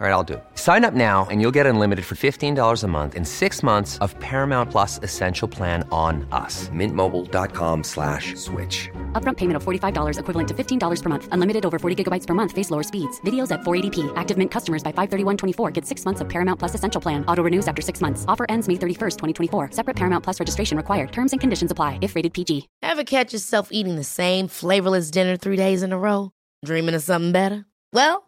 All right, I'll do it. Sign up now and you'll get unlimited for $15 a month in six months of Paramount Plus Essential Plan on us. Mintmobile.com slash switch. Upfront payment of $45 equivalent to $15 per month. Unlimited over 40 gigabytes per month. Face lower speeds. Videos at 480p. Active Mint customers by 531.24 get six months of Paramount Plus Essential Plan. Auto renews after six months. Offer ends May 31st, 2024. Separate Paramount Plus registration required. Terms and conditions apply if rated PG. Ever catch yourself eating the same flavorless dinner three days in a row? Dreaming of something better? Well,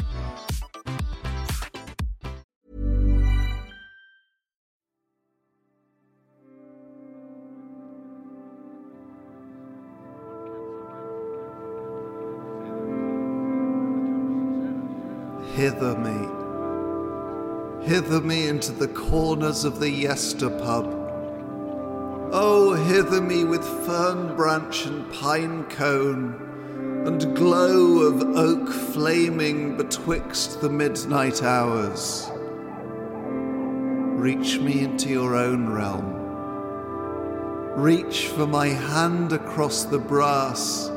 Hither me, hither me into the corners of the yester pub. Oh, hither me with fern branch and pine cone, and glow of oak flaming betwixt the midnight hours. Reach me into your own realm. Reach for my hand across the brass.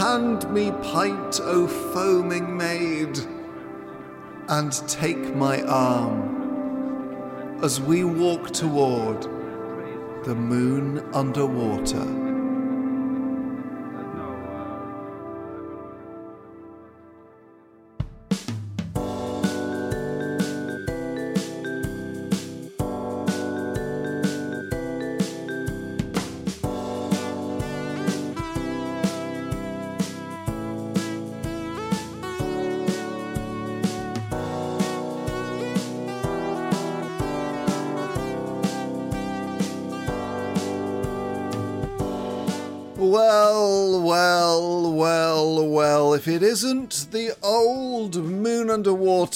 Hand me pint, O foaming maid, and take my arm as we walk toward the moon underwater.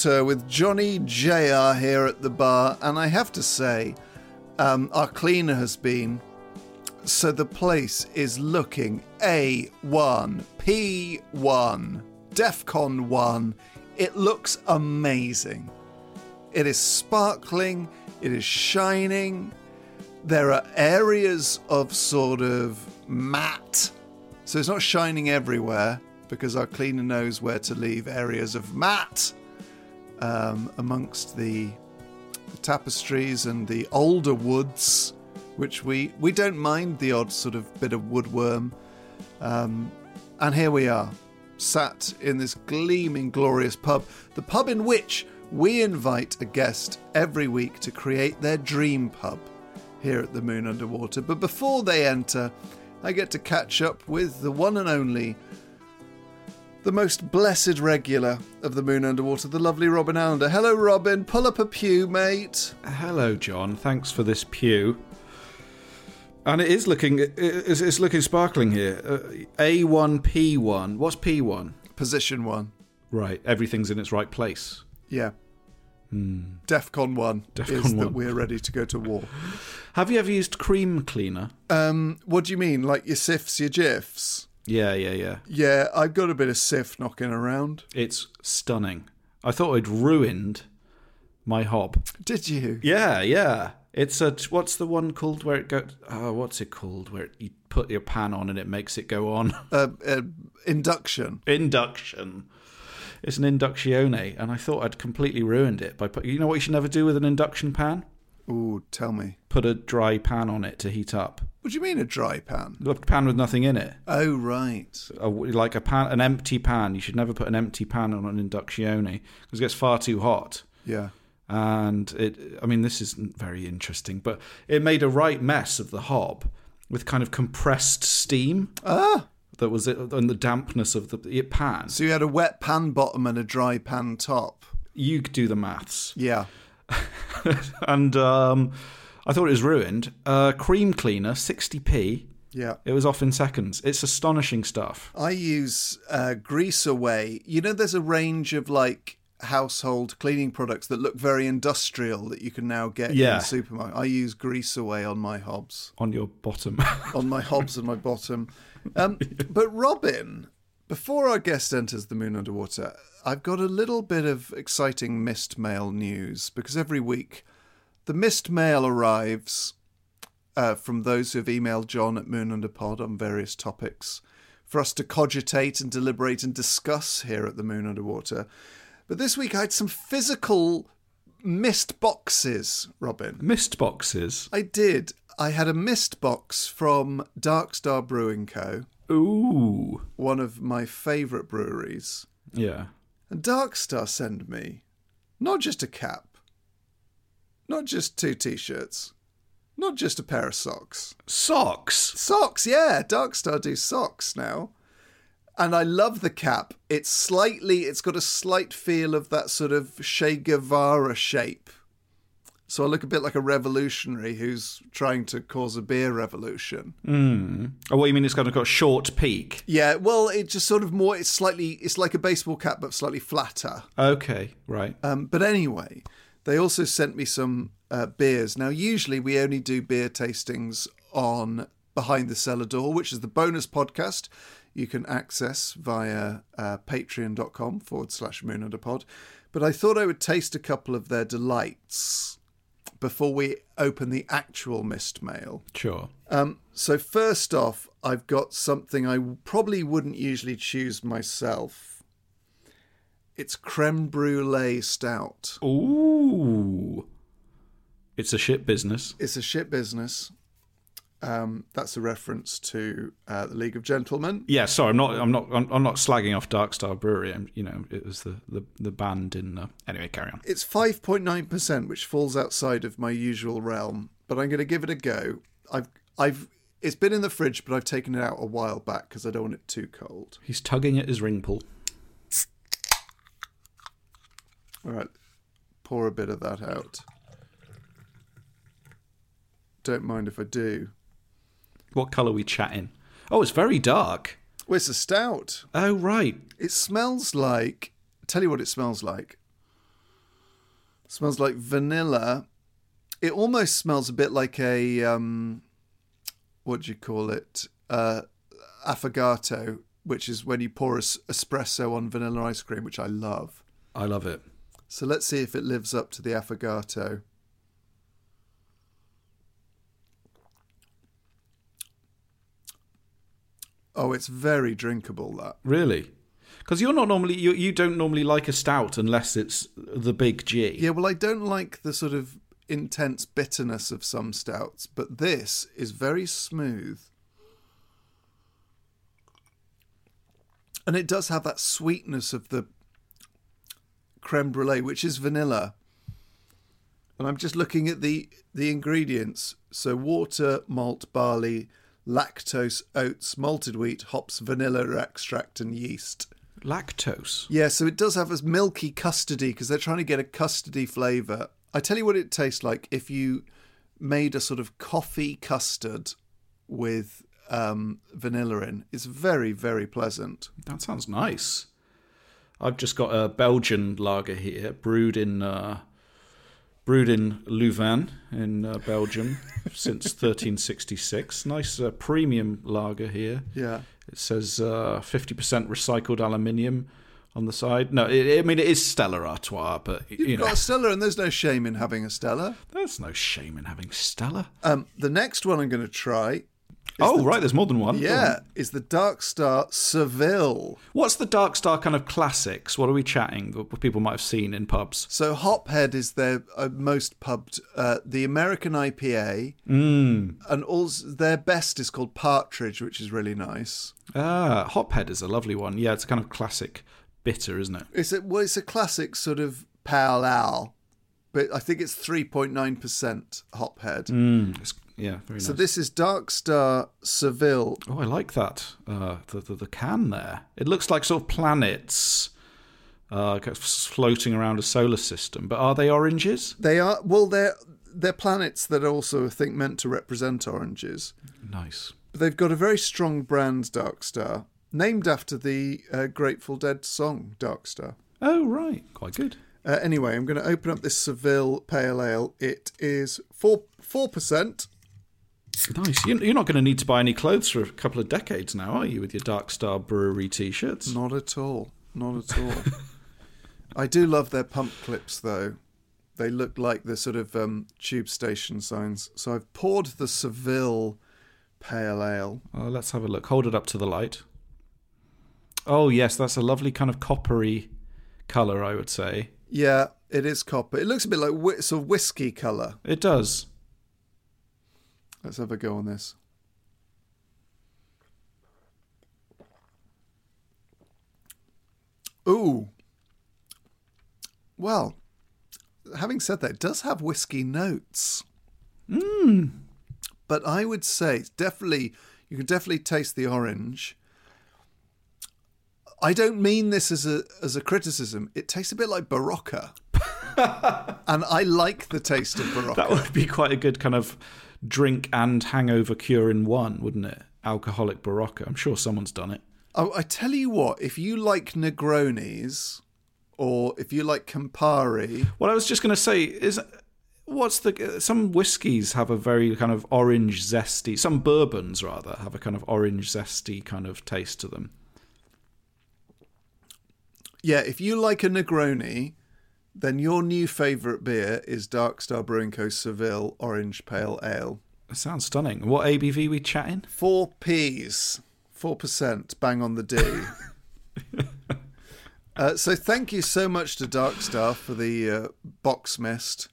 With Johnny JR here at the bar, and I have to say, um, our cleaner has been, so the place is looking A1, P1, DEFCON 1. It looks amazing. It is sparkling, it is shining, there are areas of sort of matte. So it's not shining everywhere because our cleaner knows where to leave areas of matte um, amongst the, the tapestries and the older woods, which we, we don't mind the odd sort of bit of woodworm. Um, and here we are, sat in this gleaming, glorious pub, the pub in which we invite a guest every week to create their dream pub here at the Moon Underwater. But before they enter, I get to catch up with the one and only, the most blessed regular of the Moon Underwater, the lovely Robin Allender. Hello, Robin. Pull up a pew, mate. Hello, John. Thanks for this pew. And it is looking, it's, it's looking sparkling here. Uh, A1, P1. What's P1? Position one. Right, everything's in its right place. Yeah. DEFCON 1 DEFCON is that we're ready to go to war. Have you ever used cream cleaner? Um, what do you mean? Like your Cifs, your Jifs? Yeah, yeah, yeah. Yeah, I've got a bit of Cif knocking around. It's stunning. I thought I'd ruined my hob. Did you? Yeah, yeah. It's a what's the one called where it goes? Oh, what's it called? Where you put your pan on and it makes it go on. Uh, uh, induction. Induction. It's an inductione, and I thought I'd completely ruined it by put. You know what you should never do with an induction pan? Ooh, tell me. Put a dry pan on it to heat up. What do you mean a dry pan? A pan with nothing in it. Oh, right. A, like a pan, an empty pan. You should never put an empty pan on an inductione because it gets far too hot. Yeah. and it i mean this isn't very interesting but it made a right mess of the hob with kind of compressed steam Ah, that was it and the dampness of the it pan so you had a wet pan bottom and a dry pan top. you do the maths Yeah. and um i thought it was ruined uh cream cleaner 60p Yeah. it was off in seconds it's astonishing stuff I use uh, Grease Away. You know, there's a range of like household cleaning products that look very industrial that you can now get in Yeah. the supermarket. I use Grease Away on my hobs, On your bottom. on my hobs and my bottom. Um, but Robin, before our guest enters the moon underwater, I've got a little bit of exciting missed mail news because every week the missed mail arrives uh, from those who have emailed John at Moon Underpod on various topics for us to cogitate and deliberate and discuss here at the Moon Underwater. But this week I had some physical missed boxes, Robin. Mist boxes. I did. I had a mist box from Darkstar Brewing Co., Ooh. one of my favourite breweries. Yeah. And Darkstar send me not just a cap, not just two t shirts, not just a pair of socks. Socks. Socks, yeah. Darkstar do socks now. And I love the cap. It's slightly, it's got a slight feel of that sort of Che Guevara shape. So I look a bit like a revolutionary who's trying to cause a beer revolution. Oh, what you mean? It's kind of got a short peak. Yeah, well, it's just sort of more, it's slightly, it's like a baseball cap, but slightly flatter. Okay, right. Um, but anyway, they also sent me some uh, beers. Now, usually we only do beer tastings on Behind the Cellar Door, which is the bonus podcast you can access via uh, patreon.com forward slash moon under pod. But I thought I would taste a couple of their delights before we open the actual mist mail. Sure. Um, so first off, I've got something I probably wouldn't usually choose myself. It's creme brulee stout. Ooh. It's a shit business. It's a shit business. Um, that's a reference to uh, the League of Gentlemen. Yeah, sorry, I'm not. I'm not. I'm, I'm not slagging off Darkstar Brewery. I'm, you know, it was the the, the band in. Uh, anyway, carry on. It's 5.9%, which falls outside of my usual realm, but I'm going to give it a go. I've, I've, it's been in the fridge, but I've taken it out a while back because I don't want it too cold. He's tugging at his ring pull. All right, pour a bit of that out. Don't mind if I do. What colour we chatting? Oh, it's very dark. Well, it's a stout. Oh, right. It smells like. Tell you what it smells like. It smells like vanilla. It almost smells a bit like a um, what do you call it? Uh, affogato, which is when you pour es- espresso on vanilla ice cream, which I love. I love it. So let's see if it lives up to the affogato. Oh, it's very drinkable. That Really? Because you're not normally you you don't normally like a stout unless it's the big G. Yeah, well, I don't like the sort of intense bitterness of some stouts, but this is very smooth. And it does have that sweetness of the creme brulee, which is vanilla. And I'm just looking at the, the ingredients. So, water, malt, barley, lactose, oats, malted wheat, hops, vanilla extract, and yeast. Lactose. Yeah, so it does have a milky custardy because they're trying to get a custardy flavour. I tell you what it tastes like if you made a sort of coffee custard with um, vanilla in. It's very, very pleasant. That sounds nice. I've just got a Belgian lager here, brewed in uh, brewed in Louvain in uh, Belgium since 1366. Nice uh, premium lager here. Yeah. It says uh, 50% recycled aluminium on the side. No, it, I mean it is Stella Artois, but You've you know got a Stella, and there's no shame in having a Stella. there's no shame in having Stella. Um, the next one I'm going to try, Oh, right, there's more than one. Yeah, is the Dark Star Seville. What's the Dark Star kind of classics? What are we chatting? What people might have seen in pubs? So Hophead is their uh, most pubbed. Uh, the American IPA, Mm. and also their best is called Partridge, which is really nice. Ah, Hophead is a lovely one. Yeah, it's a kind of classic bitter, isn't it? It's a well, it's a classic sort of pale ale, but I think it's three point nine percent Hophead. Mm, it's, yeah, very nice. So this is Dark Star Seville. oh, I like that. Uh, the, the the can there. It looks like sort of planets uh, floating around a solar system. But are they oranges? They are well, they're they're planets that are also I think meant to represent oranges. Nice. But they've got a very strong brand, Dark Star, named after the uh, Grateful Dead song Dark Star. Oh, right. Quite good. Uh, anyway, I'm going to open up this Seville Pale Ale. It is four four percent. Nice. You- You're not going to need to buy any clothes for a couple of decades now, are you, with your Dark Star Brewery t shirts? Not at all. Not at all. I do love their pump clips, though. They look like the sort of um, tube station signs. So I've poured the Seville Pale Ale. Oh, let's have a look. Hold it up to the light. Oh, yes, that's a lovely kind of coppery colour, I would say. Yeah, it is copper. It looks a bit like whi- sort of whiskey colour. It does. Let's have a go on this. Ooh. Well, having said that, it does have whiskey notes. Mmm. But I would say it's definitely you can definitely taste the orange. I don't mean this as a as a criticism. It tastes a bit like Berocca. and I like the taste of Berocca. That would be quite a good kind of drink and hangover cure in one, wouldn't it? Alcoholic Berocca. I'm sure someone's done it. Oh, I tell you what, if you like Negronis or if you like Campari, What I was just going to say is, what's the some whiskies have a very kind of orange zesty. Some bourbons rather have a kind of orange zesty kind of taste to them. yeah, if you like a Negroni, then your new favourite beer is Dark Star Brewing Co. Seville Orange Pale Ale. It sounds stunning. What ABV we chatting? Four P's, 4%, bang on the D. uh, so thank you so much to Dark Star for the uh, box mist.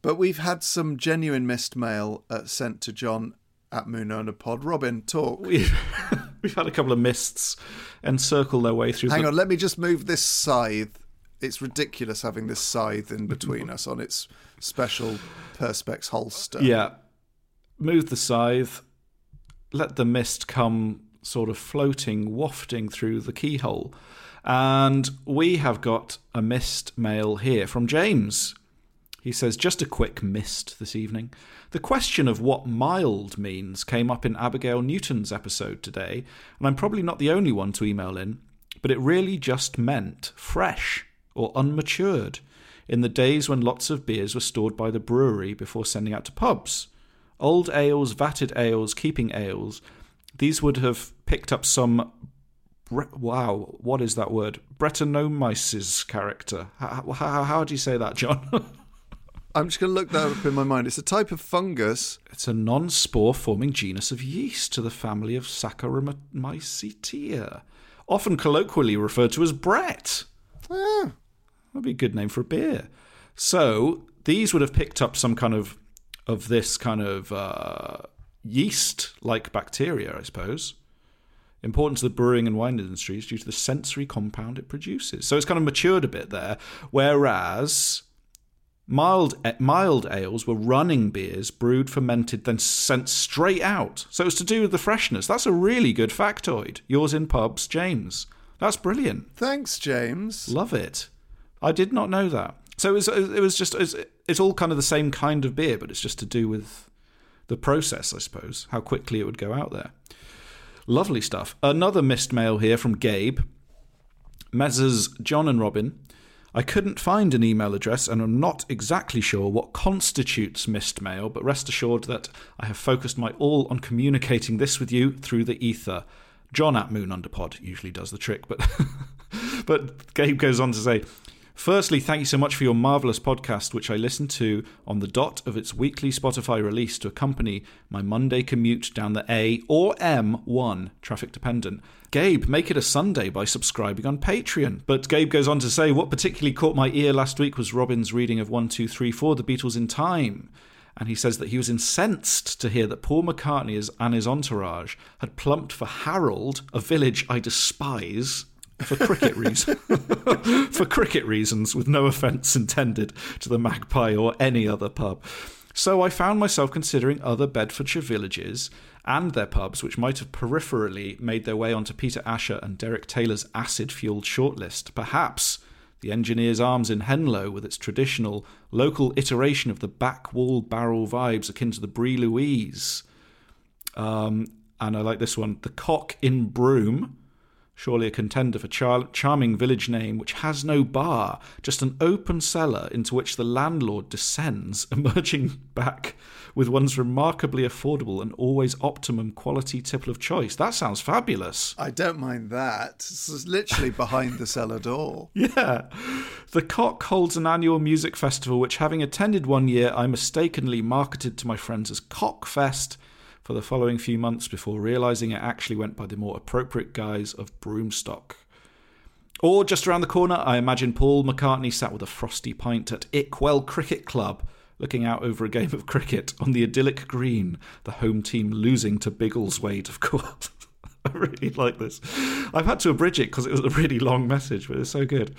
But we've had some genuine mist mail uh, sent to John at Moon Owner Pod. Robin, talk. We've we've had a couple of mists encircle their way through. Hang the, on, let me just move this scythe. It's ridiculous having this scythe in between us on its special Perspex holster. Yeah. Move the scythe. Let the mist come sort of floating, wafting through the keyhole. And we have got a mist mail here from James. He says, just a quick mist this evening. The question of what mild means came up in Abigail Newton's episode today, and I'm probably not the only one to email in, but it really just meant fresh or unmatured in the days when lots of beers were stored by the brewery before sending out to pubs. Old ales, vatted ales, keeping ales, these would have picked up some. Bre- wow, what is that word? Brettanomyces character. How, how, how do you say that, John? I'm just going to look that up in my mind. It's a type of fungus. It's a non spore forming genus of yeast to the family of Saccharomycetea, often colloquially referred to as Brett. Ah, That'd be a good name for a beer. So these would have picked up some kind of of this kind of uh, yeast-like bacteria, I suppose. Important to the brewing and wine industries due to the sensory compound it produces. So it's kind of matured a bit there. Whereas mild mild ales were running beers, brewed, fermented, then sent straight out. So it's to do with the freshness. That's a really good factoid. Yours in pubs, James. That's brilliant. thanks, James. Love it. I did not know that. So it was, it was just, it's, it's all kind of the same kind of beer, but it's just to do with the process, I suppose, how quickly it would go out there. Lovely stuff. Another missed mail here from Gabe. Messrs. John and Robin. I couldn't find an email address and I'm not exactly sure what constitutes missed mail, but rest assured that I have focused my all on communicating this with you through the ether. John at Moon Underpod usually does the trick, but but Gabe goes on to say, Firstly, thank you so much for your marvellous podcast, which I listen to on the dot of its weekly Spotify release to accompany my Monday commute down the A or M1, traffic dependent. Gabe, make it a Sunday by subscribing on Patreon. But Gabe goes on to say, What particularly caught my ear last week was Robin's reading of 1, 2, 3, 4, The Beatles in Time. And he says that he was incensed to hear that Paul McCartney and his entourage had plumped for Harrold, a village I despise, for cricket reasons. for cricket reasons, with no offence intended to the Magpie or any other pub. So I found myself considering other Bedfordshire villages and their pubs, which might have peripherally made their way onto Peter Asher and Derek Taylor's acid fueled shortlist. Perhaps the Engineer's Arms in Henlow, with its traditional local iteration of the back wall barrel vibes akin to the Bree Louise. Um, and I like this one The Cock in Broom, Surely a contender for char- charming village name which has no bar, just an open cellar into which the landlord descends, emerging back with one's remarkably affordable and always optimum quality tipple of choice. That sounds fabulous. I don't mind that. It's literally behind the cellar door. Yeah. The Cock holds an annual music festival, which, having attended one year, I mistakenly marketed to my friends as Cockfest for the following few months before realizing it actually went by the more appropriate guise of Broomstock. Or just around the corner, I imagine Paul McCartney sat with a frosty pint at Ickwell Cricket Club, looking out over a game of cricket on the idyllic green, the home team losing to Biggleswade, of course. I really like this. I've had to abridge it because it was a really long message, but it's so good.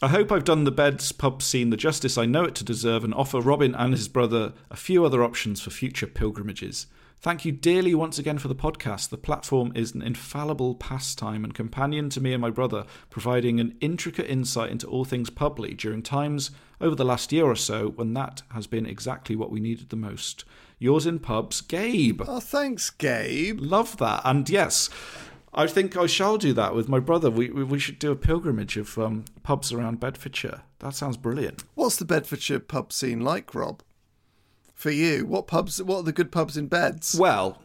I hope I've done the Beds pub scene the justice I know it to deserve and offer Robin and his brother a few other options for future pilgrimages. Thank you dearly once again for the podcast. The platform is an infallible pastime and companion to me and my brother, providing an intricate insight into all things publy during times over the last year or so when that has been exactly what we needed the most. Yours in pubs, Gabe. Oh, thanks, Gabe. Love that. And yes, I think I shall do that with my brother. We we, we should do a pilgrimage of um, pubs around Bedfordshire. That sounds brilliant. What's the Bedfordshire pub scene like, Rob? For you, what pubs? What are the good pubs in Beds? Well,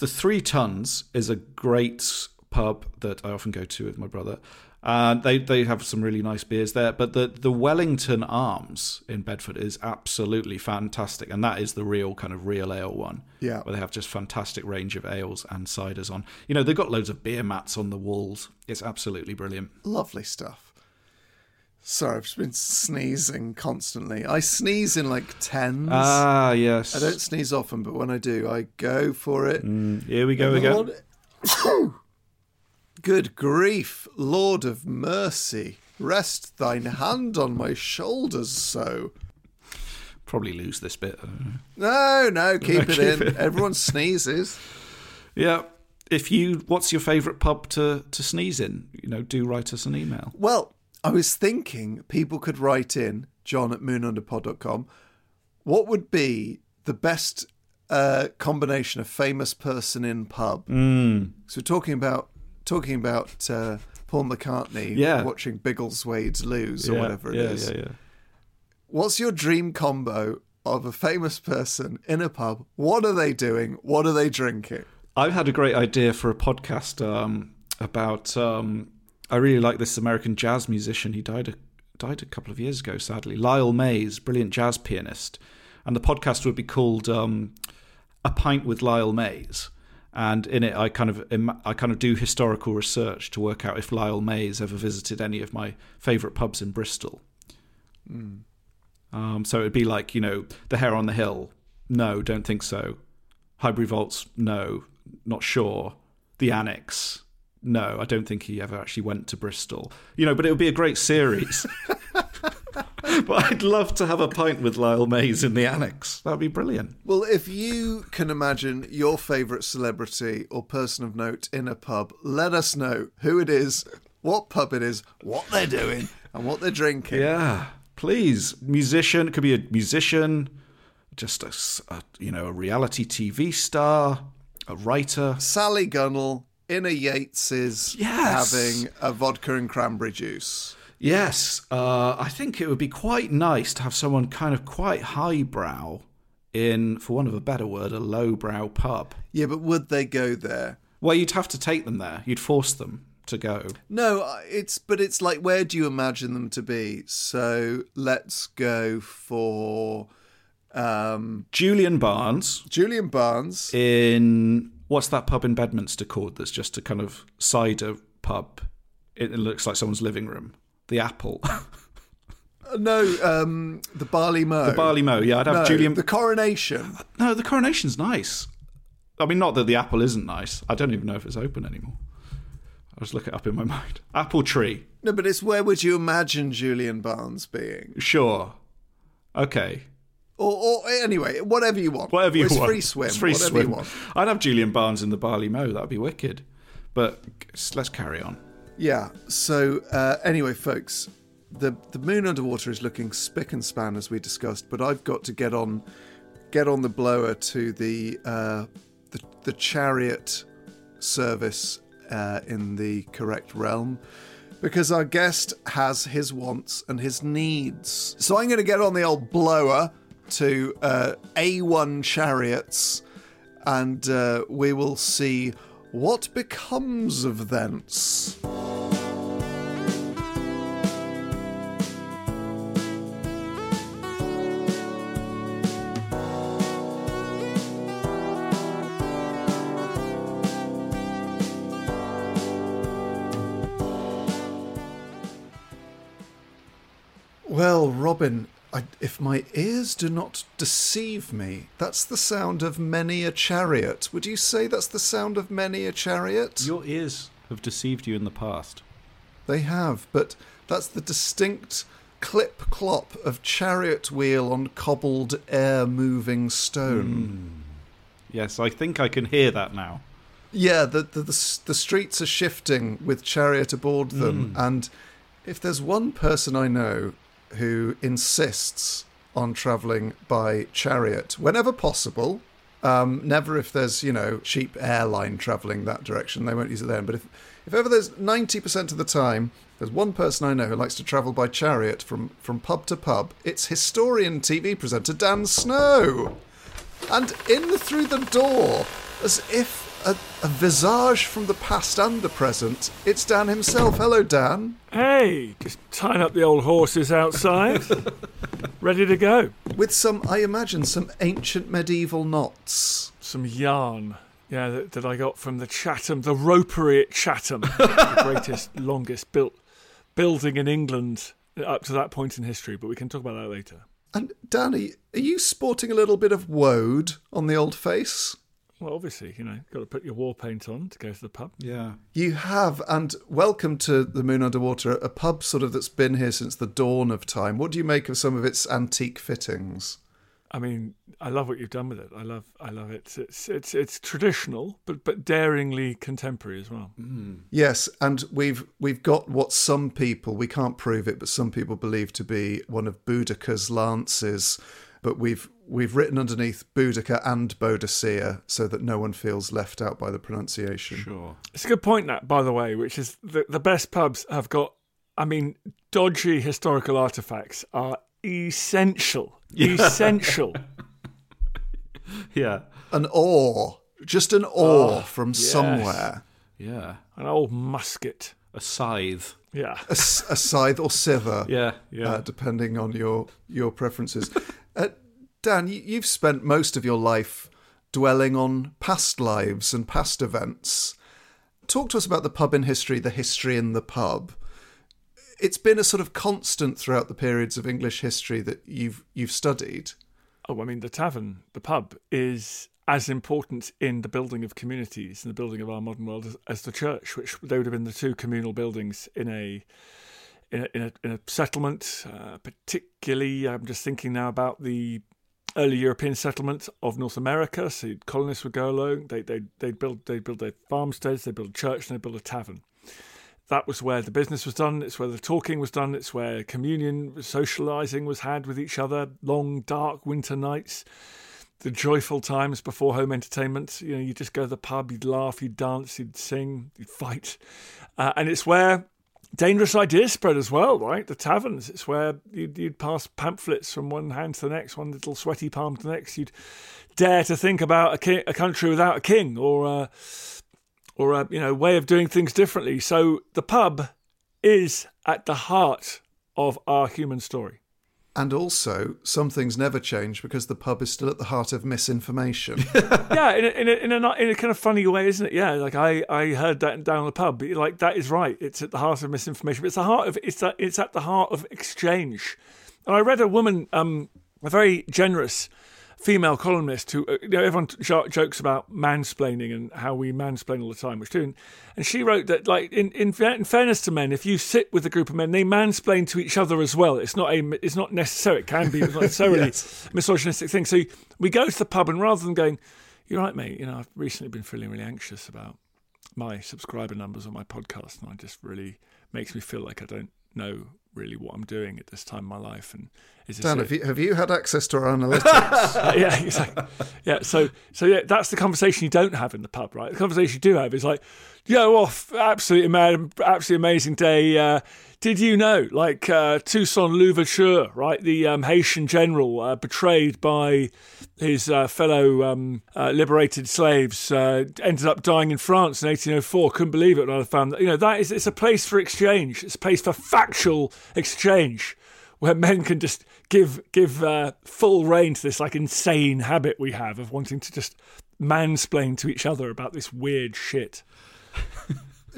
the Three Tons is a great pub that I often go to with my brother. Uh, they they have some really nice beers there, but the the Wellington Arms in Bedford is absolutely fantastic, and that is the real kind of real ale one. Yeah. where they have just fantastic range of ales and ciders on. You know, they've got loads of beer mats on the walls. It's absolutely brilliant. Lovely stuff. Sorry, I've just been sneezing constantly. I sneeze in like tens. Ah, yes. I don't sneeze often, but when I do, I go for it. Here we go again. Lord- Good grief, Lord of mercy, rest thine hand on my shoulders so. Probably lose this bit. No, no, keep it keep in. it. Everyone sneezes. Yeah. If you, what's your favourite pub to to sneeze in? You know, do write us an email. Well, I was thinking people could write in, john at moonunderpod.com, what would be the best uh, combination of famous person in pub? Mm. So we're talking about talking about uh, Paul McCartney Yeah. watching Biggleswade's lose or whatever it yeah, is. Yeah, yeah. What's your dream combo of a famous person in a pub? What are they doing? What are they drinking? I've had a great idea for a podcast um, about. Um, I really like this American jazz musician. He died a, died a couple of years ago, sadly. Lyle Mays, brilliant jazz pianist, and the podcast would be called um, "A Pint with Lyle Mays." And in it, I kind of I kind of do historical research to work out if Lyle Mays ever visited any of my favourite pubs in Bristol. Um, so it'd be like, you know, the Hare on the Hill. No, don't think so. Highbury Vaults. No, not sure. The Annex. No, I don't think he ever actually went to Bristol. You know, but it would be a great series. but I'd love to have a pint with Lyle Mays in the Annex. That'd be brilliant. Well, if you can imagine your favourite celebrity or person of note in a pub, let us know who it is, what pub it is, what they're doing, and what they're drinking. Yeah, please. Musician. It could be a musician, just a you know, a reality TV star, a writer. Sally Gunnell in a Yates's Yes. having a vodka and cranberry juice. Yes, uh, I think it would be quite nice to have someone kind of quite highbrow in, for want of a better word, a lowbrow pub. Yeah, but would they go there? Well, you'd have to take them there. You'd force them to go. No, it's but it's like where do you imagine them to be? So let's go for um, Julian Barnes Julian Barnes. in what's that pub in Bedminster called? That's just a kind of cider pub. It, it looks like someone's living room. The Apple, Uh, no, um, the Barley Mow. the Barley Mow. Yeah, I'd have No, Julian. the Coronation. No, the Coronation's nice. I mean, not that the Apple isn't nice. I don't even know if it's open anymore. I'll just look it up in my mind. Apple Tree. No, but it's where would you imagine Julian Barnes being? Sure. Okay. Or, or anyway, whatever you want. Whatever you it's want. free swim. It's free whatever swim. you want. I'd have Julian Barnes in the Barley Mow. That'd be wicked. But let's carry on. Yeah. So uh, anyway, folks, the the moon underwater is looking spick and span as we discussed, but I've got to get on get on the blower to the uh, the, the chariot service uh, in the correct realm because our guest has his wants and his needs. So I'm going to get on the old blower to uh, A1 chariots and uh, we will see what becomes of thence. Well, Robin, if my ears do not deceive me, that's the sound of many a chariot. Would you say that's the sound of many a chariot? Your ears have deceived you in the past. They have, but that's the distinct clip clop of chariot wheel on cobbled air moving stone. Hmm. Yes, I think I can hear that now. Yeah, the, the the the streets are shifting with chariot aboard them, hmm. and if there's one person I know who insists on travelling by chariot whenever possible, um, never if there's you know cheap airline travelling that direction, they won't use it then. But if if ever there's ninety percent of the time there's one person I know who likes to travel by chariot from from pub to pub, it's historian TV presenter Dan Snow. And in through the door, as if a, a visage from the past and the present, it's Dan himself. Hello, Dan. Hey, just tying up the old horses outside. Ready to go. With some, I imagine, some ancient medieval knots. Some yarn. Yeah, that, that I got from the Chatham, the ropery at Chatham, the greatest, longest built building in England uh, up to that point in history. But we can talk about that later. And Danny, are you sporting a little bit of woad on the old face? Well, obviously, you know, got to put your war paint on to go to the pub. Yeah. You have, and welcome to the Moon Underwater, a pub sort of that's been here since the dawn of time. What do you make of some of its antique fittings? I mean, I love what you've done with it. I love, I love it. It's, it's, it's traditional, but but daringly contemporary as well. Mm. Yes, and we've we've got what some people we can't prove it, but some people believe to be one of Boudicca's lances. But we've we've written underneath Boudica and Boadicea so that no one feels left out by the pronunciation. Sure. It's a good point, that, by the way, which is the, the best pubs have got, I mean, dodgy historical artifacts are essential. Essential. Yeah. An oar, just an oar from somewhere, Yeah. An old musket. A scythe. Yeah. a scythe or scyther. Yeah. Yeah. uh, depending on your your preferences. uh, Dan, you, you've spent most of your life dwelling on past lives and past events. Talk to us about the pub in history, the history in the pub. It's been a sort of constant throughout the periods of English history that you've you've studied. Oh, I mean, the tavern, the pub, is as important in the building of communities and the building of our modern world as, as the church, which they would have been the two communal buildings in a in a, in a, in a settlement. Uh, particularly, I'm just thinking now about the early European settlement of North America. So colonists would go along. They they they'd build they build their farmsteads. They build a church and they build a tavern. That was where the business was done. It's where the talking was done. It's where communion, socialising was had with each other. Long, dark winter nights, the joyful times before home entertainment. You know, you just go to the pub, you'd laugh, you'd dance, you'd sing, you'd fight, uh, and it's where dangerous ideas spread as well, right? The taverns. It's where you'd, you'd pass pamphlets from one hand to the next, one little sweaty palm to the next. You'd dare to think about a, a country without a king, or a, or a you know way of doing things differently. So the pub is at the heart of our human story. And also, some things never change because the pub is still at the heart of misinformation. yeah, in a, in a, in a not- in a kind of funny way, isn't it? Yeah, like I, I heard that down the pub. Like that is right. It's at the heart of misinformation. But it's the heart of it's that it's at the heart of exchange. And I read a woman, um, a very generous female columnist who uh, you know everyone jo- jokes about mansplaining and how we mansplain all the time, which do. And she wrote that like in, in in fairness to men, if you sit with a group of men, they mansplain to each other as well. It's not a it's not necessary. It can be it's not necessarily Yes. misogynistic thing. So we go to the pub and rather than going, you're right, mate. You know, I've recently been feeling really anxious about my subscriber numbers on my podcast, and I just really makes me feel like I don't know really what I'm doing at this time in my life. And Dan, have you, have you had access to our analytics? Uh, yeah, exactly. Yeah, so so yeah, that's the conversation you don't have in the pub, right? The conversation you do have is like, yeah, off, absolutely mad, absolutely amazing day. Uh, did you know, like uh, Toussaint Louverture, right, the um, Haitian general uh, betrayed by his uh, fellow um, uh, liberated slaves, uh, ended up dying in France in 1804. Couldn't believe it when I found that. You know, that is it's a place for exchange. It's a place for factual exchange where men can just give give uh, full rein to this like insane habit we have of wanting to just mansplain to each other about this weird shit.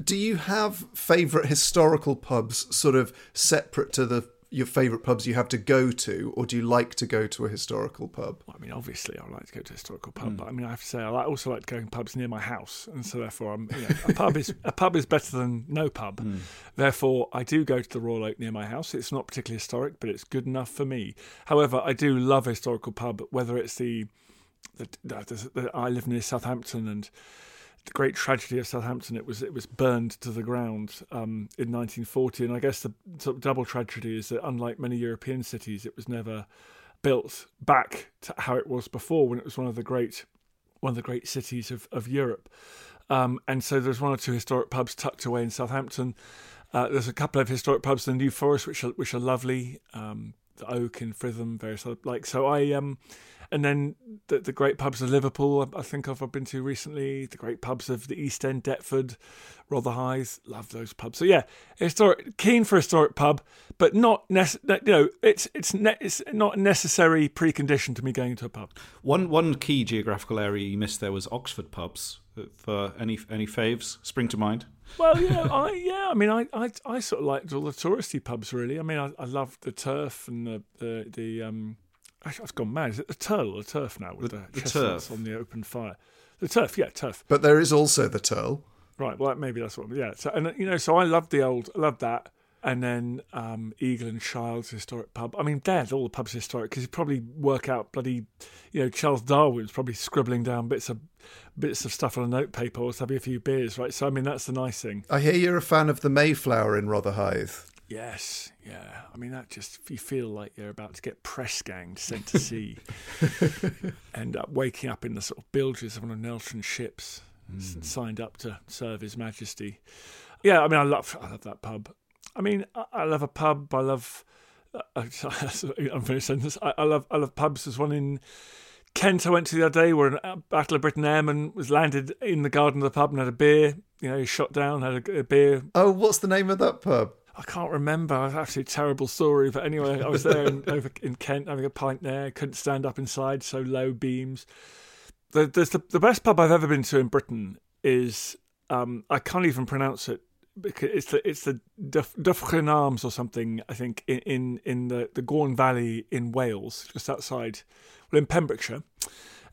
Do you have favourite historical pubs sort of separate to the your favourite pubs you have to go to, or do you like to go to a historical pub? I mean, obviously, I like to go to a historical pub, hmm. but I mean, I have to say, I also like going to pubs near my house, and so therefore, I'm, you know, a pub is a pub is better than no pub. Hmm. Therefore, I do go to the Royal Oak near my house. It's not particularly historic, but it's good enough for me. However, I do love a historical pub, whether it's the, the, the, the I live near Southampton and the great tragedy of Southampton. It was it was burned to the ground um, in 1940, and I guess the sort of double tragedy is that unlike many European cities, it was never built back to how it was before when it was one of the great one of the great cities of of Europe. Um, and so there's one or two historic pubs tucked away in Southampton. Uh, there's a couple of historic pubs in the New Forest which are which are lovely. Um, the Oak in Fritham, various other like so. I um, and then the, the great pubs of Liverpool. I, I think of I've been to recently. The great pubs of the East End, Deptford, Rotherhithe. Love those pubs. So yeah, historic, keen for a historic pub, but not nece- You know, it's it's ne- it's not a necessary precondition to me going to a pub. One one key geographical area you missed there was Oxford pubs. For any any faves spring to mind? Well, yeah, I yeah, I mean, I, I I sort of liked all the touristy pubs really. I mean, I, I loved the turf and the the, the um. Actually, I've gone mad. Is it the turl or the turf now with the, The- the chestnuts turf. on the open fire? The turf, yeah, turf. But there is also the Turl. Right. Well, maybe that's what. Yeah. So, and you know, so I love the old, I loved that. And then um, Eagle and Childs historic pub. I mean, Dad, all the pubs historic because you probably work out bloody, you know, Charles Darwin's probably scribbling down bits of bits of stuff on a notepaper or having a few beers, right? So I mean, that's the nice thing. I hear you're a fan of the Mayflower in Rotherhithe. Yes, yeah. I mean, that just you feel like you're about to get press ganged, sent to sea, end up waking up in the sort of bilges of one of Nelson's ships, s- signed up to serve His Majesty. Yeah, I mean, I love, I love that pub. I mean, I, I love a pub. I love. Uh, unfinished sentence. I, I love, I love pubs. There's one in Kent I went to the other day where a Battle of Britain airman was landed in the garden of the pub and had a beer. You know, he shot down, had a, a beer, Oh, what's the name of that pub? I can't remember. It's actually a terrible story. But anyway, I was there in, over in Kent having a pint there. Couldn't stand up inside, so low beams. The, the, the, best pub I've ever been to in Britain is, um, I can't even pronounce it. Because it's the it's the Dyff- Arms or something I think in in, in the the Gwaun Valley in Wales just outside well in Pembrokeshire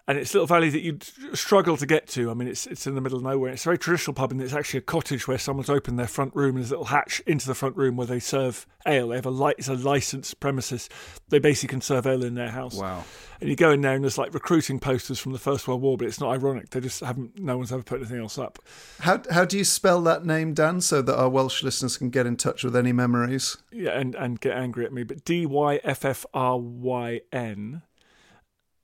and it's a little valley that you'd struggle to get to. I mean, it's it's in the middle of nowhere. It's a very traditional pub, and it's actually a cottage where someone's opened their front room and there's a little hatch into the front room where they serve ale. They have a light, it's a licensed premises. They basically can serve ale in their house. Wow. And you go in there and there's like recruiting posters from the First World War, but it's not ironic. They just haven't. No one's ever put anything else up. How how do you spell that name, Dan, so that our Welsh listeners can get in touch with any memories? Yeah, and and get angry at me. But D Y F F R Y N.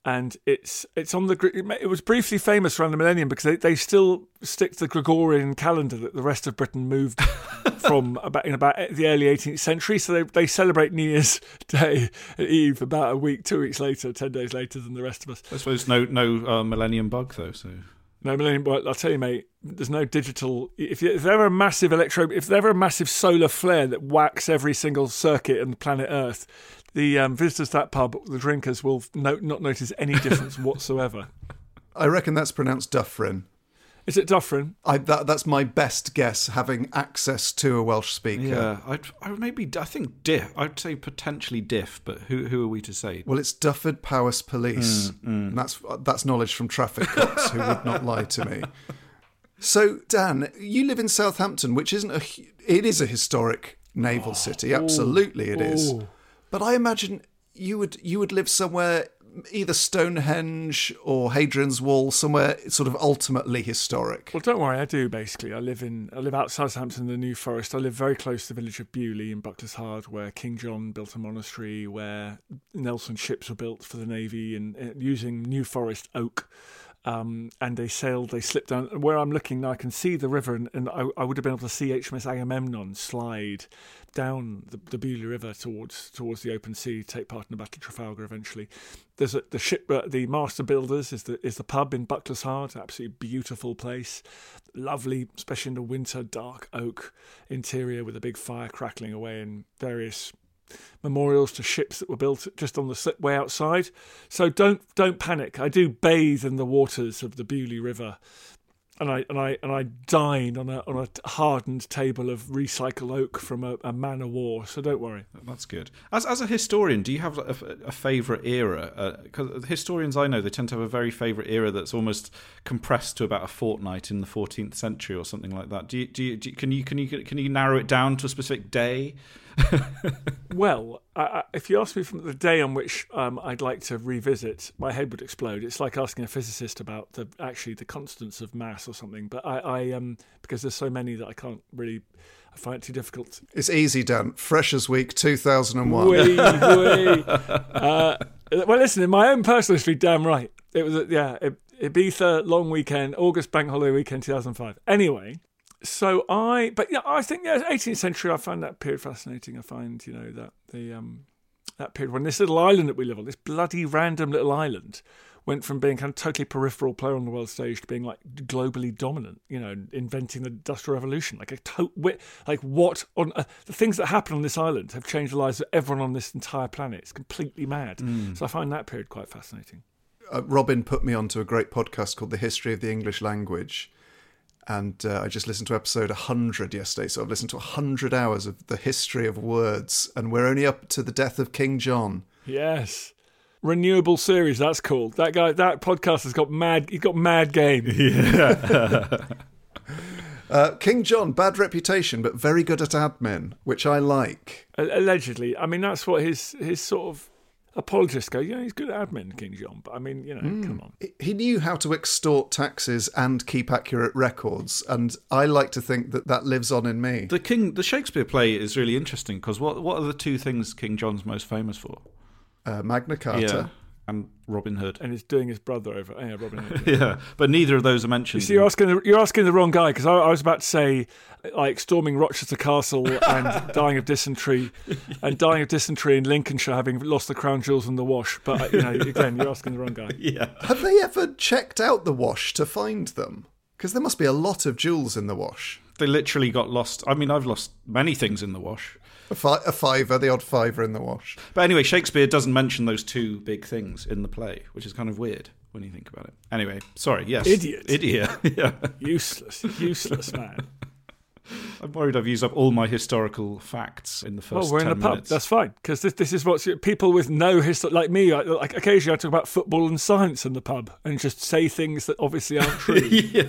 And it's it's on the it was briefly famous around the millennium because they, they still stick to the Gregorian calendar that the rest of Britain moved from about in about the early 18th century. So they they celebrate New Year's Day Eve about a week, two weeks later, ten days later than the rest of us. I suppose no no uh, Millennium Bug though. So No, Millennium. Well, I'll tell you, mate. There's no digital. If, you, if there ever a massive electro, if there ever a massive solar flare that whacks every single circuit on the planet Earth, the um, visitors to that pub, the drinkers, will no, not notice any difference whatsoever. I reckon that's pronounced Duffrin. Is it Dufferin? I that, that's my best guess, having access to a Welsh speaker. yeah, I'd, I maybe I think diff. I'd say potentially diff, but who who are we to say? Well, it's Dyfed Powys Police. Mm, And that's that's knowledge from traffic cops who would not lie to me. So, Dan, you live in Southampton, which isn't a. It is a historic naval city. Absolutely, it is. oh. But I imagine you would you would live somewhere either Stonehenge or Hadrian's Wall, somewhere sort of ultimately historic? Well, don't worry, I do basically. I live in I live outside Southampton in the New Forest. I live very close to the village of Beaulieu in Buckler's Hard, where King John built a monastery, where Nelson ships were built for the navy, and uh, using New Forest oak. Um, and they sailed, they slipped down. Where I'm looking now, I can see the river, and, and I, I, would have been able to see HMS Agamemnon slide down the, the Beaulieu River towards towards the open sea, take part in the Battle of Trafalgar eventually. There's a, the ship, uh, the Master Builders is the is the pub in Buckler's Hard, absolutely beautiful place, lovely, especially in the winter, dark oak interior with a big fire crackling away and various memorials to ships that were built just on the slipway outside. So don't don't panic. I do bathe in the waters of the Beaulieu River and I and I and I dine on a on a hardened table of recycled oak from a, a man of war. So don't worry. That's good. As as a historian, do you have a, a favourite era? Because uh, historians I know they tend to have a very favourite era that's almost compressed to about a fortnight in the 14th century or something like that. Do you, do you, do you can you can you can you narrow it down to a specific day? well, uh, if you ask me from the day on which um, I'd like to revisit, my head would explode. It's like asking a physicist about the actually the constants of mass or something. But I, I um, because there's so many that I can't really. I find it too difficult. It's easy, Dan. Freshers Week 2001. Wee, wee. Uh, well, listen, in my own personal history, damn right. It was, yeah, Ibiza long weekend, August bank holiday weekend 2005. Anyway, so I, but yeah, I think yeah, 18th century. I find that period fascinating. I find you know that the um that period when this little island that we live on, this bloody random little island, went from being kind of totally peripheral player on the world stage to being like globally dominant. You know, inventing the industrial revolution. Like a to- like what on uh, the things that happen on this island have changed the lives of everyone on this entire planet. It's completely mad. Mm. So I find that period quite fascinating. Uh, Robin put me onto a great podcast called The History of the English Language and uh, I just listened to episode 100 yesterday. So I've listened to 100 hours of the history of words, and we're only up to the death of King John. Yes. Renewable series, that's cool. That guy, that podcast has got mad. He's got mad game. Yeah. uh, King John, bad reputation, but very good at admin, which I like. Allegedly, I mean that's what his his sort of apologists go, yeah, he's good at admin, King John, but I mean, you know, mm. come on. He knew how to extort taxes and keep accurate records, and I like to think that that lives on in me. The King, the Shakespeare play is really interesting because what what are the two things King John's most famous for? Uh, Magna Carta. Yeah and Robin Hood, and he's doing his brother over. Oh, yeah, Robin Hood. yeah, but neither of those are mentioned. You see, you're asking the, you're asking the wrong guy because I, I, was about to say like storming Rochester Castle and dying of dysentery, and dying of dysentery in Lincolnshire, having lost the crown jewels in the wash. But you know, again, you're asking the wrong guy. Yeah. Have they ever checked out the wash to find them? Because there must be a lot of jewels in the wash. They literally got lost. I mean, I've lost many things in the wash. A, fi- a fiver, the odd fiver in the wash. But anyway, Shakespeare doesn't mention those two big things in the play, which is kind of weird when you think about it. Anyway, sorry, yes. Idiot. Idiot. yeah. Useless. Useless man. I'm worried I've used up all my historical facts in the first. Oh, we're in the pub. That's fine because this, this is what people with no history, like me, like occasionally I talk about football and science in the pub and just say things that obviously aren't true. yeah.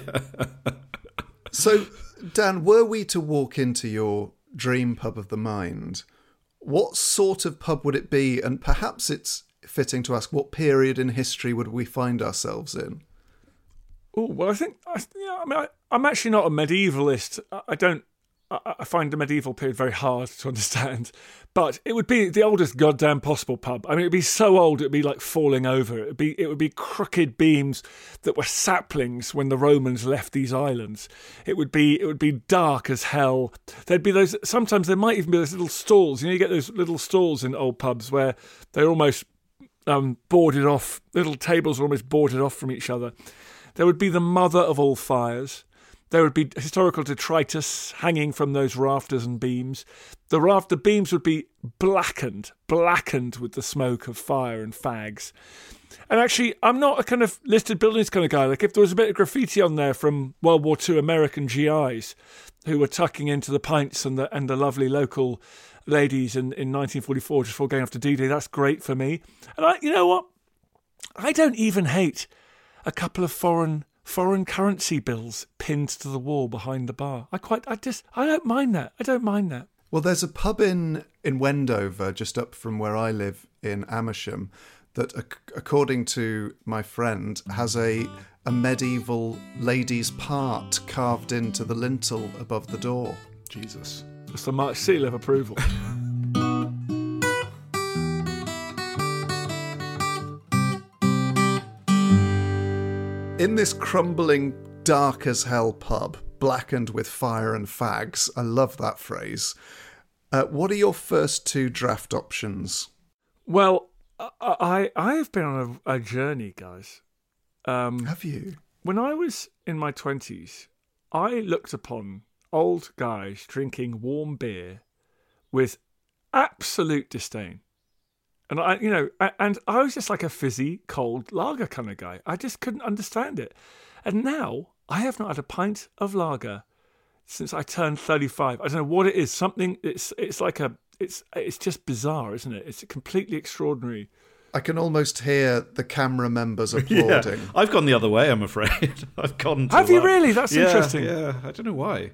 so, Dan, were we to walk into your dream pub of the mind, what sort of pub would it be? And perhaps it's fitting to ask what period in history would we find ourselves in? Oh well, I think I, yeah, I mean, I, am actually not a medievalist. I, I don't I find the medieval period very hard to understand, but it would be the oldest goddamn possible pub. I mean, it'd be so old it'd be like falling over. It'd be it would be crooked beams that were saplings when the Romans left these islands. It would be it would be dark as hell. There'd be those. Sometimes there might even be those little stalls. You know, you get those little stalls in old pubs where they're almost um, boarded off. Little tables are almost boarded off from each other. There would be the mother of all fires there would be historical detritus hanging from those rafters and beams. The rafter beams would be blackened, blackened with the smoke of fire and fags. And actually, I'm not a kind of listed buildings kind of guy. Like, if there was a bit of graffiti on there from World War II American GIs who were tucking into the pints and the and the lovely local ladies in, in 1944 just before going off to D-Day, that's great for me. And I, you know what? I don't even hate a couple of foreign foreign currency bills pinned to the wall behind the bar. I quite, I just, I don't mind that. I don't mind that. Well, there's a pub in in Wendover, just up from where I live in Amersham, that, ac- according to my friend, has a a medieval lady's part carved into the lintel above the door. Jesus. It's the mark seal of approval. In this crumbling, dark as hell pub, blackened with fire and fags, I love that phrase. Uh, what are your first two draft options? well, I I, have been on a, a journey, guys. Um, Have you? when I was in my twenties, I looked upon old guys drinking warm beer with absolute disdain. And I, you know, and I was just like a fizzy, cold lager kind of guy. I just couldn't understand it. And now I have not had a pint of lager since I turned 35. I don't know what it is. Something, it's, it's like a, it's, it's just bizarre, isn't it? It's a completely extraordinary. I can almost hear the CAMRA members applauding. I've gone the other way, I'm afraid. I've gone to Have you like- really? That's Yeah, interesting. Yeah, I don't know why.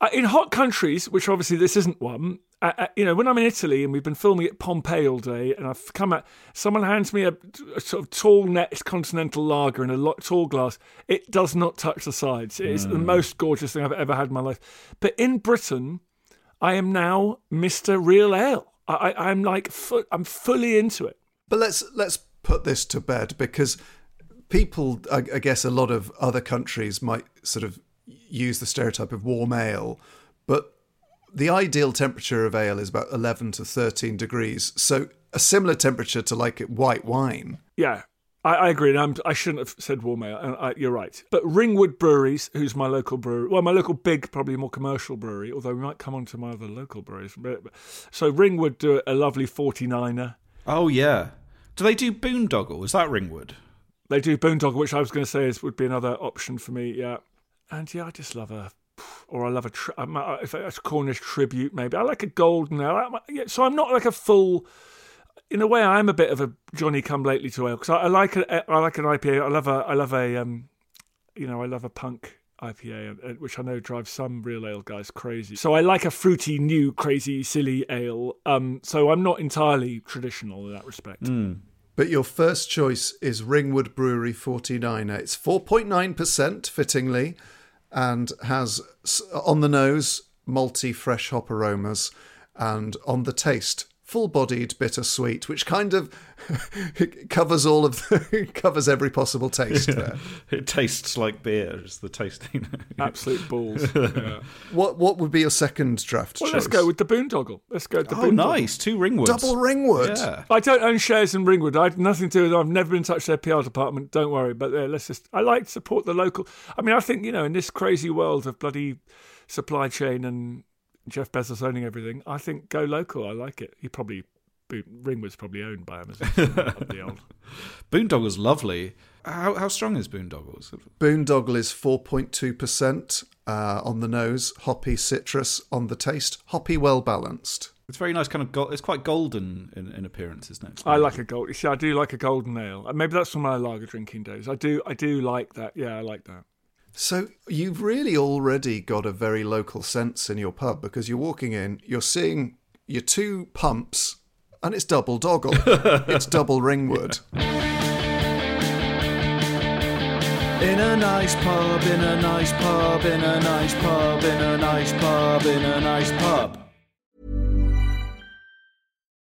Uh, in hot countries, which obviously this isn't one, uh, uh, you know, when I'm in Italy and we've been filming at Pompeii all day, and I've come out, someone hands me a, a sort of tall net continental lager in a lo- tall glass. It does not touch the sides. It is the most gorgeous thing I've ever had in my life. But in Britain, I am now Mister Real Ale. I, I, I'm like, fu- I'm fully into it. But let's let's put this to bed because people, I, I guess, a lot of other countries might sort of use the stereotype of warm ale, but the ideal temperature of ale is about eleven to thirteen degrees. So a similar temperature to like white wine. Yeah, I, agree. And I'm, I shouldn't have said warm ale. And I, you're right. But Ringwood Breweries, who's my local brewery, well, my local big, probably more commercial brewery, although we might come on to my other local breweries. So Ringwood do a lovely 49er. Oh, yeah. Do they do boondoggle? Is that Ringwood? They do Boondoggle, which I was going to say is would be another option for me. Yeah, and yeah, I just love a, or I love a, if a Cornish tribute maybe. I like a golden. I- yeah, so I'm not like a full. In a way, I'm a bit of a Johnny Come Lately to ale because I, I like a, I like an IPA. I love a, I love a, um, you know, I love a punk IPA, uh, which I know drives some real ale guys crazy. So I like a fruity, new, crazy, silly ale. Um, so I'm not entirely traditional in that respect. But your first choice is Ringwood Brewery 49er. It's 4.9% fittingly and has on the nose malty fresh hop aromas and on the taste full-bodied bittersweet which kind of covers all of the, covers every possible taste there. It tastes like beer, is the tasting. Absolute balls. Yeah. What what would be your second draft Well, choice? let's go with the boondoggle. Let's go with the oh, boondoggle. nice. Two Ringwoods. double Ringwood. Yeah. I don't own shares in Ringwood. I had nothing to do with them. I've never been in touch with their PR department. Don't worry. But uh, let's just. I like to support the local. I mean, I think you know, in this crazy world of bloody supply chain and Jeff Bezos owning everything, I think go local. I like it. He probably Boon- Ringwood's probably owned by Amazon. the old. Boondoggle's lovely. How, how strong is Boondoggle? Is Boondoggle is 4.2% uh, on the nose, hoppy citrus on the taste, hoppy well balanced. It's very nice, kind of. Go- it's quite golden in, in appearance, isn't it? I like a gold. You see, I do like a golden ale. Maybe that's from my lager drinking days. I do. I do like that. Yeah, I like that. So you've really already got a very local sense in your pub because you're walking in, you're seeing your two pumps, and it's double doggle. it's double ringwood. In a nice pub, in a nice pub, in a nice pub, in a nice pub, in a nice pub.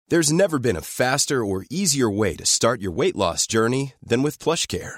There's never been a faster or easier way to start your weight loss journey than with PlushCare.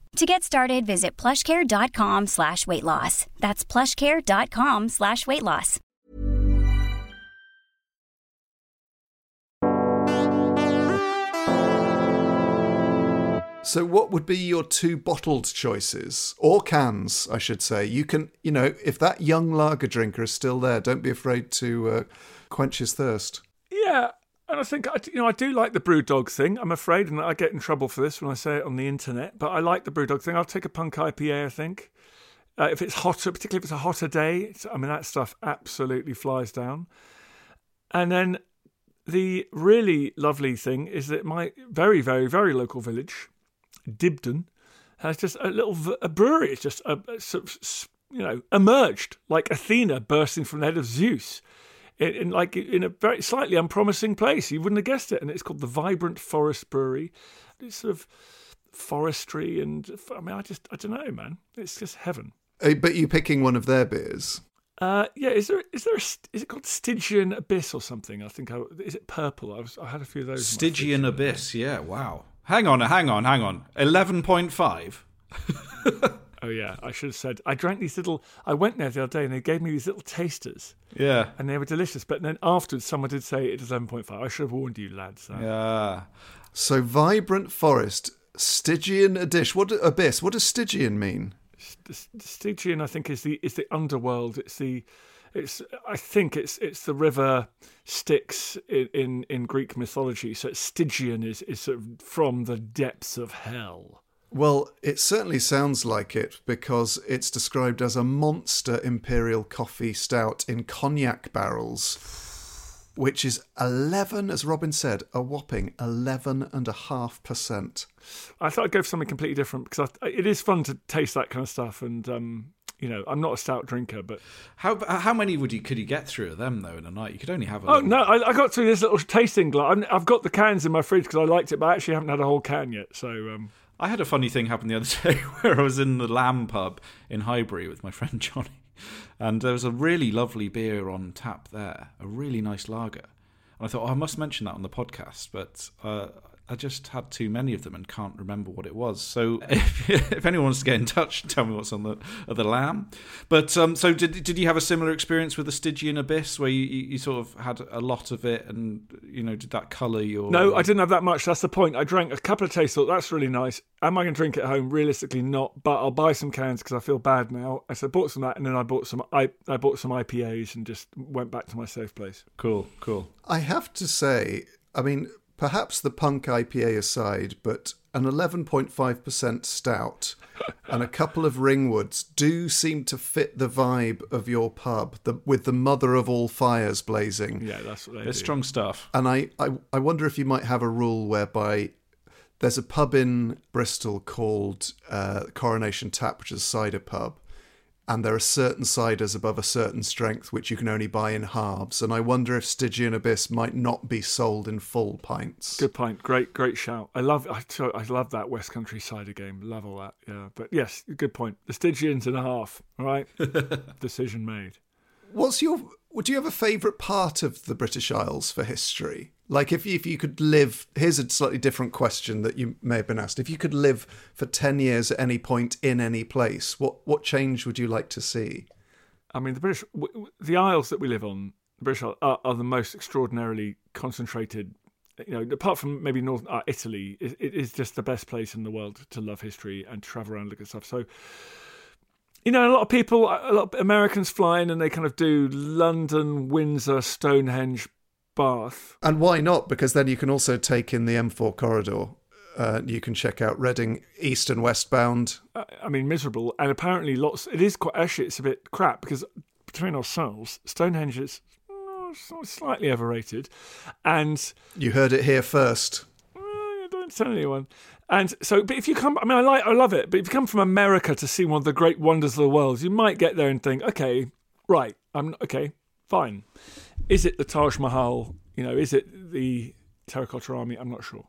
To get started, visit plushcare.com slash weight loss. That's plushcare.com slash weight loss. So, what would be your two bottled choices or cans? I should say. You can, you know, if that young lager drinker is still there, don't be afraid to uh, quench his thirst. Yeah, and I think you know I do like the BrewDog thing. I'm afraid, and I get in trouble for this when I say it on the internet, but I like the BrewDog thing. I'll take a punk IPA. I think uh, if it's hotter, particularly if it's a hotter day. I mean that stuff absolutely flies down. And then the really lovely thing is that my very very very local village, Dibden, has just a little v- a brewery. It's just a, a of you know emerged like Athena bursting from the head of Zeus in, in like in a very slightly unpromising place. You wouldn't have guessed it, and it's called the Vibrant Forest Brewery. It's sort of forestry, and I mean, I just I don't know, man. It's just heaven. Uh, But you picking one of their beers? Uh, yeah, is there is there a, is it called Stygian Abyss or something? I think I, is it purple? I was I had a few of those. Stygian Abyss. Yeah, wow. Hang on, hang on, hang on. 11.5. Oh yeah, I should have said. I drank these little. I went there the other day and they gave me these little tasters, Yeah. and they were delicious. But then afterwards, someone did say it is eleven point five. I should have warned you, lads. Uh, Yeah. So, vibrant forest, Stygian abyss. What abyss? What does Stygian mean? Stygian, I think, is the is the underworld. It's the it's I think it's it's the river Styx in in, in Greek mythology. So Stygian is is sort of from the depths of hell. Well, it certainly sounds like it because it's described as a monster imperial coffee stout in cognac barrels, which is 11, as Robin said, a whopping 11.5%. I thought I'd go for something completely different because I, it is fun to taste that kind of stuff. And um, you know, I'm not a stout drinker, but How how many would you could you get through of them though in a night? You could only have. A oh little- no, I, I got through this little tasting glass. I'm- I've got the cans in my fridge because I liked it, but I actually haven't had a whole can yet. So um, I had a funny thing happen the other day where I was in the Lamb pub in Highbury with my friend Johnny, and there was a really lovely beer on tap there, a really nice lager. And I thought, oh, I must mention that on the podcast, but uh, I just had too many of them and can't remember what it was. So if, if anyone wants to get in touch, tell me what's on the of the Lamb. But um, so did did you have a similar experience with the Stygian Abyss where you, you, you sort of had a lot of it, and you know, did that colour your? No, I didn't have that much. That's the point. I drank a couple of tastes. Thought that's really nice. Am I going to drink it at home? Realistically, not. But I'll buy some cans because I feel bad now. I so I bought some that, and then I bought some. I I bought some IPAs and just went back to my safe place. Cool, cool. I have to say, I mean, perhaps the punk IPA aside, but an 11.5% stout and a couple of ringwoods do seem to fit the vibe of your pub, the, with the mother of all fires blazing. Yeah, that's what they It's do. strong stuff. And I, I, I wonder if you might have a rule whereby there's a pub in Bristol called uh, Coronation Tap, which is a cider pub. And there are certain ciders above a certain strength which you can only buy in halves. And I wonder if Stygian Abyss might not be sold in full pints. Good point. Great, great shout. I love. I, I love that West Country cider game. Love all that. Yeah, but yes, good point. The Stygians and a half. All right. Decision made. What's your? Would you have a favourite part of the British Isles for history? Like, if if you could live, here's a slightly different question that you may have been asked. If you could live for ten years at any point in any place, what what change would you like to see? I mean, the British, the Isles that we live on, the British are, are the most extraordinarily concentrated. You know, apart from maybe North uh, Italy, it, it is just the best place in the world to love history and travel around and look at stuff. So, you know, a lot of people, a lot of Americans fly in and they kind of do London, Windsor, Stonehenge, Bath. And why not? Because then you can also take in the M4 corridor. Uh, you can check out Reading East and westbound. I I mean, miserable. And apparently, lots. It is quite actually. It's a bit crap because between ourselves, Stonehenge is uh, slightly overrated, and You heard it here first. uh, don't tell anyone. And so, but if you come, I mean, I like, I love it. But if you come from America to see one of the great wonders of the world, you might get there and think, okay, right, I'm okay, Fine. Is it the Taj Mahal? You know, is it the Terracotta Army? I'm not sure.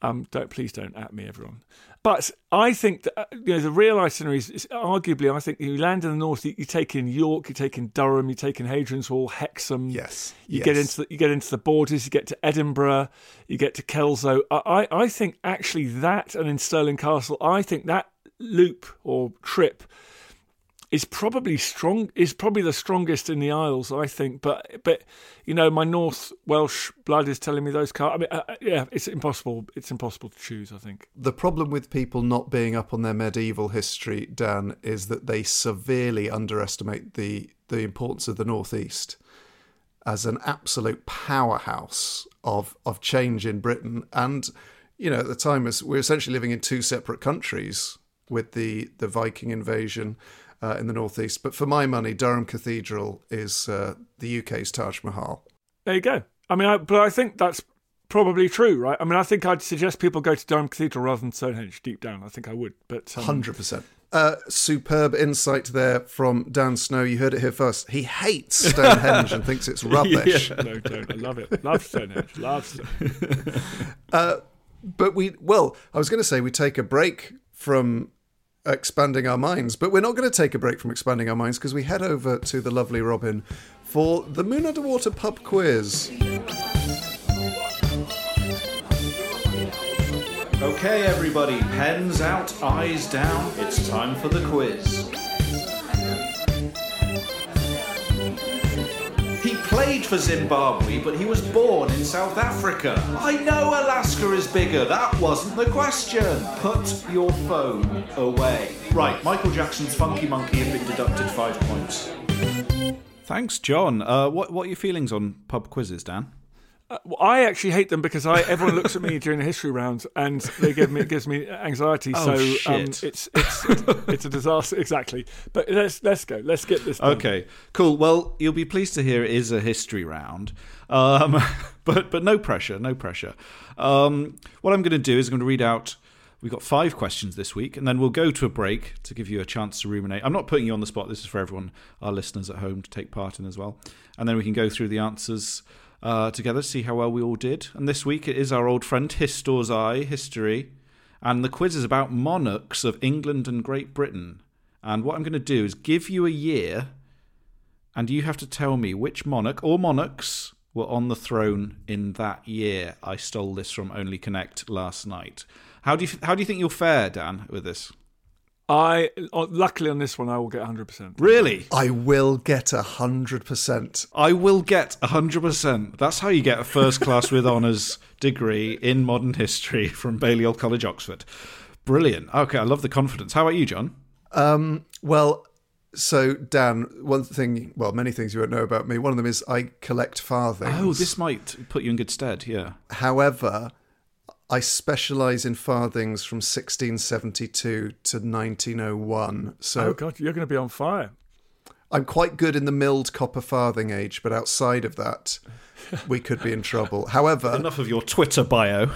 Um, don't please don't at me, everyone. But I think that uh, you know the real itinerary is, is arguably. I think you land in the north. You, you take in York, you take in Durham, you take in Hadrian's Wall, Hexham. Yes, you yes. get into the, you get into the borders. You get to Edinburgh. You get to Kelso. I, I I think actually that and in Stirling Castle. I think that loop or trip is probably strong is probably the strongest in the Isles, I think. But but you know, my North Welsh blood is telling me those cars. I mean, uh, uh, yeah, it's impossible. It's impossible to choose. I think. The problem with people not being up on their medieval history, Dan, is that they severely underestimate the the importance of the Northeast as an absolute powerhouse of of change in Britain. And you know, at the time, as we're essentially living in two separate countries with the the Viking invasion. Uh, in the northeast, but for my money, Durham Cathedral is uh, the UK's Taj Mahal. There you go. I mean, I, but I think that's probably true, right? I mean, I think I'd suggest people go to Durham Cathedral rather than Stonehenge. Deep down, I think I would. But um, hundred percent. Uh, superb insight there from Dan Snow. You heard it here first. He hates Stonehenge and thinks it's rubbish. yeah. No, don't. I love it. Love Stonehenge. Love Stonehenge. uh, but we, well, I was going to say we take a break from expanding our minds, but we're not going to take a break from expanding our minds because we head over to the lovely Robin for the Moon Underwater pub quiz. Okay, everybody, pens out, eyes down. It's time for the quiz. Played for Zimbabwe, but he was born in South Africa. I know Alaska is bigger. That wasn't the question. Put your phone away. Right, Michael Jackson's Funky Monkey have been deducted five points. Thanks, John. Uh, what what are your feelings on pub quizzes, Dan? Well, I actually hate them because I everyone looks at me during the history round and they give me it gives me anxiety. Oh, so shit. Um, it's it's it's a disaster exactly. But let's let's go. Let's get this. Done. Okay, cool. Well, you'll be pleased to hear it is a history round, um, but but no pressure, no pressure. Um, what I'm going to do is I'm going to read out. We've got five questions this week, and then we'll go to a break to give you a chance to ruminate. I'm not putting you on the spot. This is for everyone, our listeners at home, to take part in as well. And then we can go through the answers uh, together, see how well we all did. And this week it is our old friend Histor's Eye, History, and the quiz is about monarchs of England and Great Britain. And what I'm going to do is give you a year, and you have to tell me which monarch or monarchs were on the throne in that year. I stole this from Only Connect last night. How do you how do you think you'll fare, Dan, with this? I uh, luckily on this one I will get 100. percent Really? I will get a hundred percent. I will get 100%. That's how you get a first class with honours degree in modern history from Balliol College, Oxford. Brilliant. Okay, I love the confidence. How about you, John? Um, well, so Dan, one thing, well, many things you won't know about me. One of them is I collect farthings. Oh, this might put you in good stead, yeah. However, I specialise in farthings from 1672 to 1901. So Oh God, you're going to be on fire. I'm quite good in the milled copper farthing age, but outside of that, we could be in trouble. However, Enough of your Twitter bio.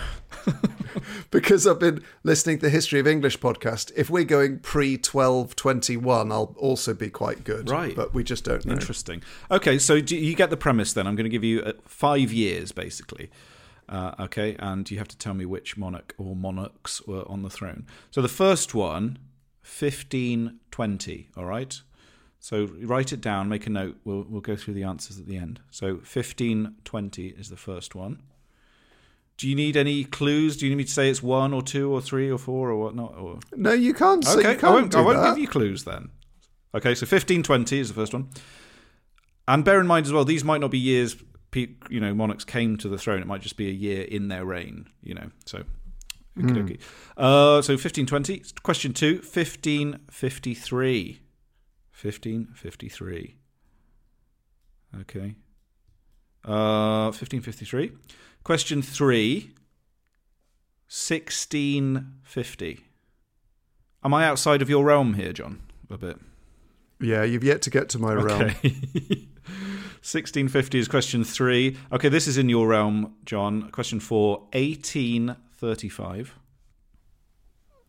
because I've been listening to the History of English podcast, if we're going pre 1221, I'll also be quite good. Right. But we just don't know. Interesting. Okay, so do you get the premise then? I'm going to give you uh, five years, basically. Uh, okay, and you have to tell me which monarch or monarchs were on the throne. So the first one, 1520, all right? So write it down, make a note. We'll, we'll go through the answers at the end. So 1520 is the first one. Do you need any clues? Do you need me to say it's one or two or three or four or whatnot? Or... No, you can't. say Okay, you can't I won't, I won't give you clues then. Okay, so 1520 is the first one. And bear in mind as well, these might not be years you know monarchs came to the throne. It might just be a year in their reign, you know. So okey-dokey. Uh, so 1520. Question 2, 1553. 1553. Okay. Uh, 1553. Question 3, 1650. Am I outside of your realm here, John? A bit. Yeah, you've yet to get to my realm. Okay. 1650 is question three. Okay, this is in your realm, John. Question four, 1835.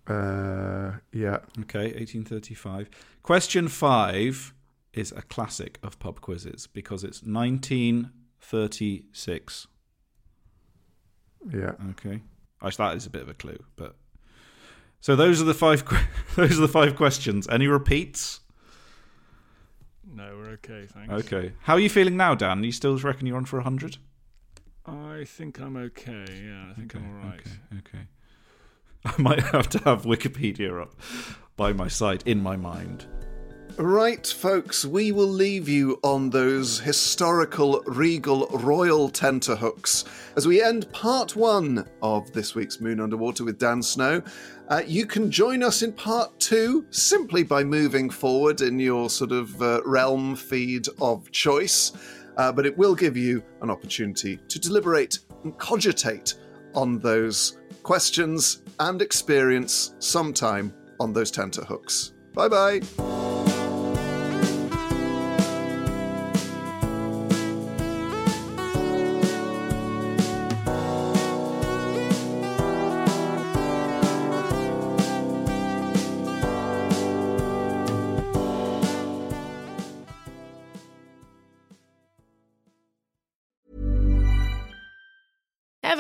Uh, yeah. Okay, 1835. Question five is a classic of pub quizzes because it's 1936. Yeah. Okay. Actually, that is a bit of a clue, but so those are the five. que- those are the five questions. Any repeats? No, we're okay, thanks. Okay. How are you feeling now, Dan? You still reckon you're on for hundred? I think I'm okay. Yeah, I think I'm all right. Okay. Okay. I might have to have Wikipedia up by my side in my mind. Right, folks, we will leave you on those historical, regal, royal tenterhooks as we end part one of this week's Moon Underwater with Dan Snow. Uh, you can join us in part two simply by moving forward in your sort of uh, realm feed of choice, uh, but it will give you an opportunity to deliberate and cogitate on those questions and experience sometime on those tenterhooks. Bye bye.